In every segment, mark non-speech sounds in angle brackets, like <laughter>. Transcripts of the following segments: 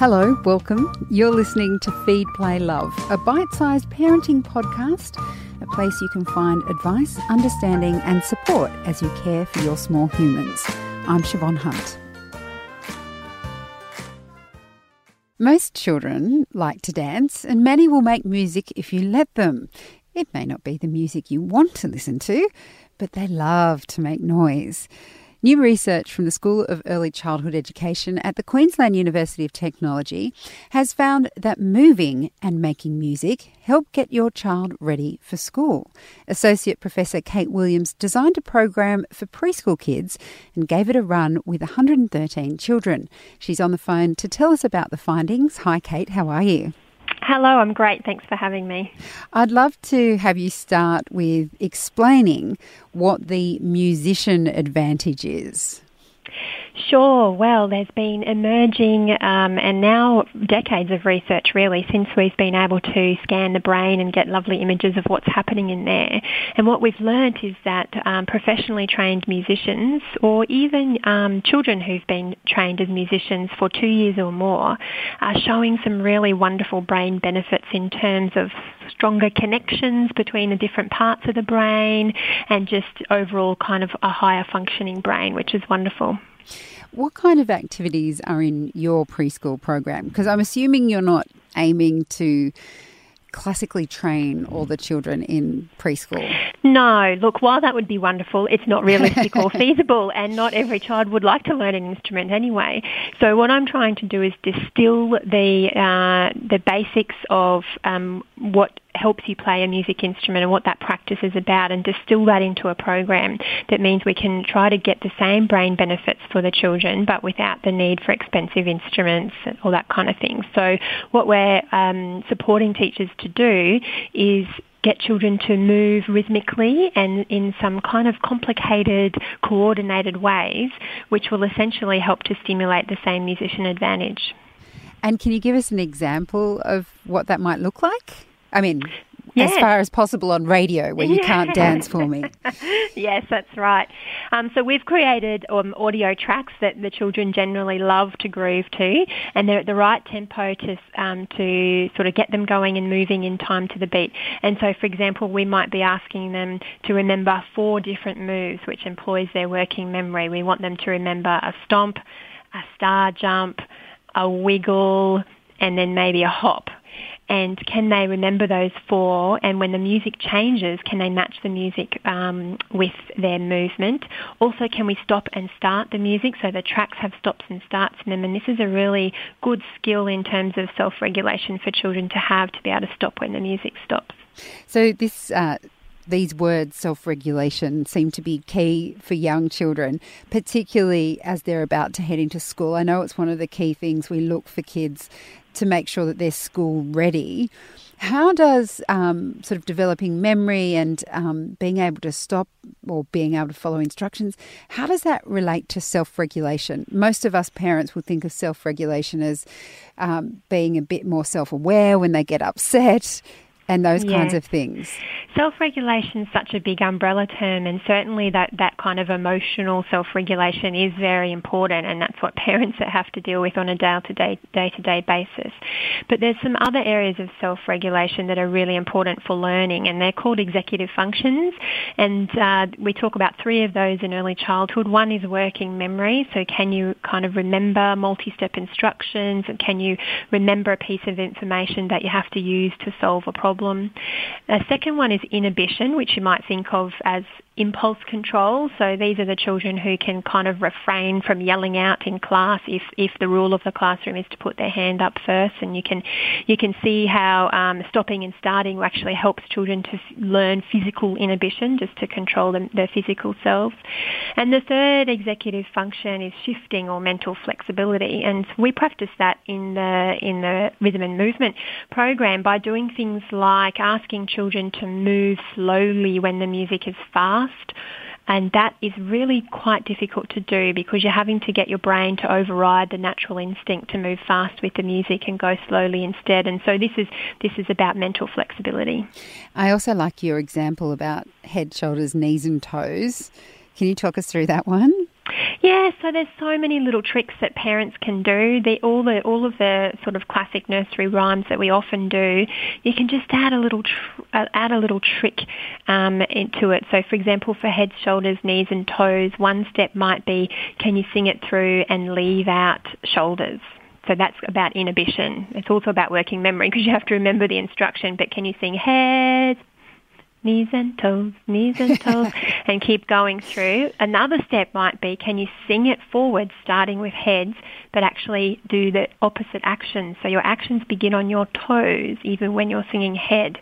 Hello, welcome. You're listening to Feed, Play, Love, a bite sized parenting podcast, a place you can find advice, understanding, and support as you care for your small humans. I'm Siobhan Hunt. Most children like to dance, and many will make music if you let them. It may not be the music you want to listen to, but they love to make noise. New research from the School of Early Childhood Education at the Queensland University of Technology has found that moving and making music help get your child ready for school. Associate Professor Kate Williams designed a program for preschool kids and gave it a run with 113 children. She's on the phone to tell us about the findings. Hi, Kate, how are you? Hello, I'm great. Thanks for having me. I'd love to have you start with explaining what the musician advantage is. Sure. Well, there's been emerging um, and now decades of research really since we've been able to scan the brain and get lovely images of what's happening in there. And what we've learned is that um, professionally trained musicians or even um, children who've been trained as musicians for two years or more are showing some really wonderful brain benefits in terms of stronger connections between the different parts of the brain and just overall kind of a higher functioning brain, which is wonderful. What kind of activities are in your preschool program? Because I'm assuming you're not aiming to classically train all the children in preschool? No. Look, while that would be wonderful, it's not realistic or <laughs> feasible, and not every child would like to learn an instrument anyway. So what I'm trying to do is distill the uh, the basics of um, what helps you play a music instrument and what that practice is about and distill that into a program that means we can try to get the same brain benefits for the children but without the need for expensive instruments and all that kind of thing. So what we're um, supporting teachers to do is get children to move rhythmically and in some kind of complicated, coordinated ways, which will essentially help to stimulate the same musician advantage. And can you give us an example of what that might look like? I mean, as far as possible on radio where you can't dance for me. <laughs> yes, that's right. Um, so we've created um, audio tracks that the children generally love to groove to, and they're at the right tempo to um, to sort of get them going and moving in time to the beat. And so, for example, we might be asking them to remember four different moves, which employs their working memory. We want them to remember a stomp, a star jump, a wiggle, and then maybe a hop and can they remember those four? And when the music changes, can they match the music um, with their movement? Also, can we stop and start the music so the tracks have stops and starts in them? And this is a really good skill in terms of self-regulation for children to have to be able to stop when the music stops. So this. Uh these words, self regulation, seem to be key for young children, particularly as they're about to head into school. I know it's one of the key things we look for kids to make sure that they're school ready. How does um, sort of developing memory and um, being able to stop or being able to follow instructions, how does that relate to self regulation? Most of us parents would think of self regulation as um, being a bit more self aware when they get upset and those yeah. kinds of things. Self-regulation is such a big umbrella term and certainly that, that kind of emotional self-regulation is very important and that's what <laughs> parents have to deal with on a day-to-day, day-to-day basis. But there's some other areas of self-regulation that are really important for learning and they're called executive functions and uh, we talk about three of those in early childhood. One is working memory, so can you kind of remember multi-step instructions and can you remember a piece of information that you have to use to solve a problem problem. A second one is inhibition, which you might think of as impulse control. So these are the children who can kind of refrain from yelling out in class if, if the rule of the classroom is to put their hand up first. And you can you can see how um, stopping and starting actually helps children to learn physical inhibition, just to control them, their physical selves. And the third executive function is shifting or mental flexibility, and we practice that in the in the rhythm and movement program by doing things like asking children to move slowly when the music is fast fast. And that is really quite difficult to do because you're having to get your brain to override the natural instinct to move fast with the music and go slowly instead. And so this is this is about mental flexibility. I also like your example about head, shoulders, knees and toes. Can you talk us through that one? Yeah, so there's so many little tricks that parents can do. The, all the all of the sort of classic nursery rhymes that we often do, you can just add a little tr- uh, add a little trick um, into it. So, for example, for heads, shoulders, knees, and toes, one step might be, can you sing it through and leave out shoulders? So that's about inhibition. It's also about working memory because you have to remember the instruction. But can you sing heads, knees and toes, knees and <laughs> toes, and keep going through. Another step might be can you sing it forward, starting with heads, but actually do the opposite action. So your actions begin on your toes, even when you're singing head.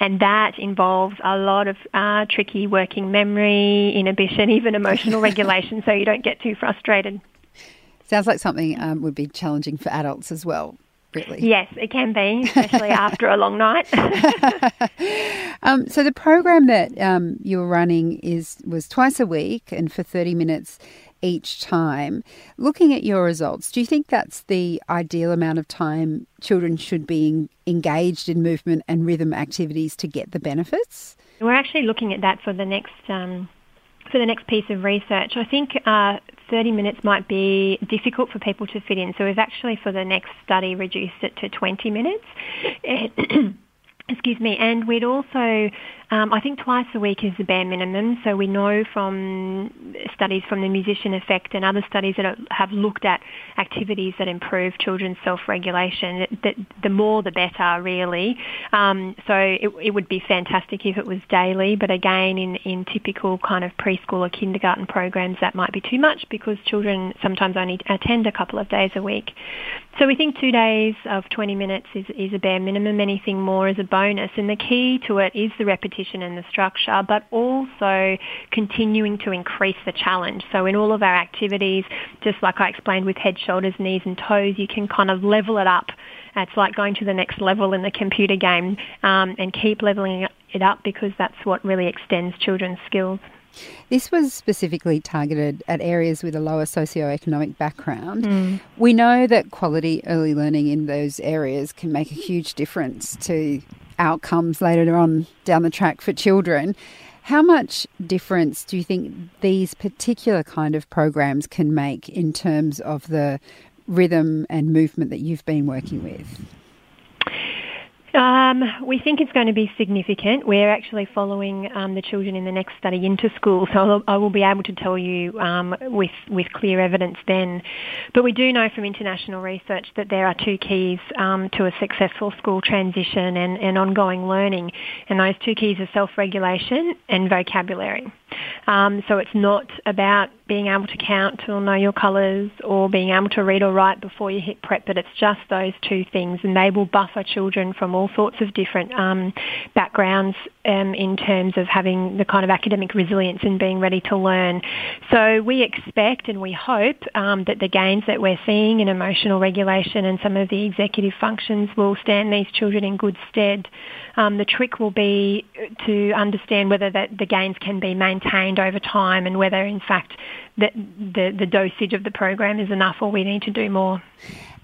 And that involves a lot of uh, tricky working memory, inhibition, <laughs> even emotional regulation, so you don't get too frustrated. Sounds like something um, would be challenging for adults as well really. Yes, it can be, especially <laughs> after a long night. <laughs> um, so the program that um, you're running is was twice a week and for 30 minutes each time. Looking at your results, do you think that's the ideal amount of time children should be engaged in movement and rhythm activities to get the benefits? We're actually looking at that for the next um, for the next piece of research. I think uh, 30 minutes might be difficult for people to fit in. So we've actually, for the next study, reduced it to 20 minutes. <coughs> Excuse me. And we'd also um, I think twice a week is the bare minimum. So we know from studies from the Musician Effect and other studies that have looked at activities that improve children's self-regulation, that, the more the better, really. Um, so it, it, would be fantastic if it was daily, but again, in, in typical kind of preschool or kindergarten programs, that might be too much because children sometimes only attend a couple of days a week. So we think two days of 20 minutes is, is a bare minimum. Anything more is a bonus. And the key to it is the repetition repetition and the structure, but also continuing to increase the challenge. So in all of our activities, just like I explained with head, shoulders, knees and toes, you can kind of level it up. It's like going to the next level in the computer game um, and keep leveling it up because that's what really extends children's skills. This was specifically targeted at areas with a lower socioeconomic background. Mm. We know that quality early learning in those areas can make a huge difference to outcomes later on down the track for children. How much difference do you think these particular kind of programs can make in terms of the rhythm and movement that you've been working with? Um, we think it's going to be significant. We're actually following um, the children in the next study into school, so I will be able to tell you um, with with clear evidence then. But we do know from international research that there are two keys um, to a successful school transition and, and ongoing learning, and those two keys are self-regulation and vocabulary. Um, so it's not about being able to count or know your colours or being able to read or write before you hit prep, but it's just those two things, and they will buffer children from all sorts of different um, backgrounds um, in terms of having the kind of academic resilience and being ready to learn. So we expect and we hope um, that the gains that we're seeing in emotional regulation and some of the executive functions will stand these children in good stead. Um, the trick will be to understand whether that the gains can be maintained over time and whether in fact the, the, the dosage of the program is enough or we need to do more.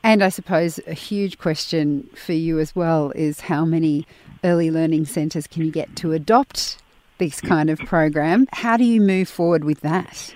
And I suppose a huge question for you as well is how many early learning centres can you get to adopt this kind of program? How do you move forward with that?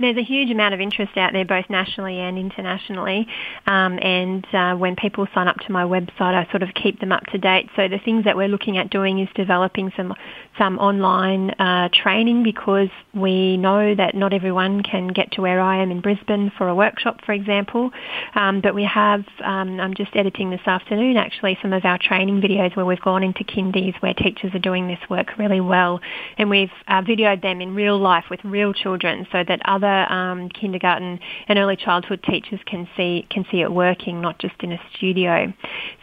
There's a huge amount of interest out there, both nationally and internationally. Um, and uh, when people sign up to my website, I sort of keep them up to date. So the things that we're looking at doing is developing some some online uh, training because we know that not everyone can get to where I am in Brisbane for a workshop, for example. Um, but we have, um, I'm just editing this afternoon actually, some of our training videos where we've gone into kindies where teachers are doing this work really well. And we've uh, videoed them in real life with real children so that other other um, kindergarten and early childhood teachers can see can see it working, not just in a studio.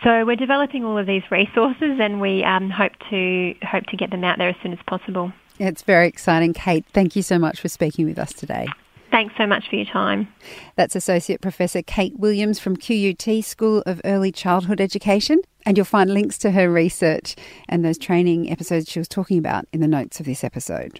So we're developing all of these resources, and we um, hope to hope to get them out there as soon as possible. It's very exciting, Kate. Thank you so much for speaking with us today. Thanks so much for your time. That's Associate Professor Kate Williams from QUT School of Early Childhood Education. And you'll find links to her research and those training episodes she was talking about in the notes of this episode.